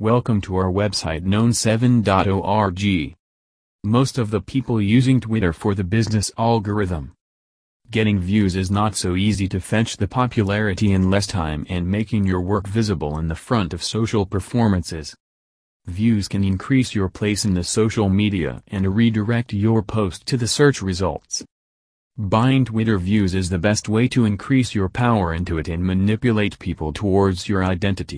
Welcome to our website known7.org. Most of the people using Twitter for the business algorithm. Getting views is not so easy to fetch the popularity in less time and making your work visible in the front of social performances. Views can increase your place in the social media and redirect your post to the search results. Buying Twitter views is the best way to increase your power into it and manipulate people towards your identity.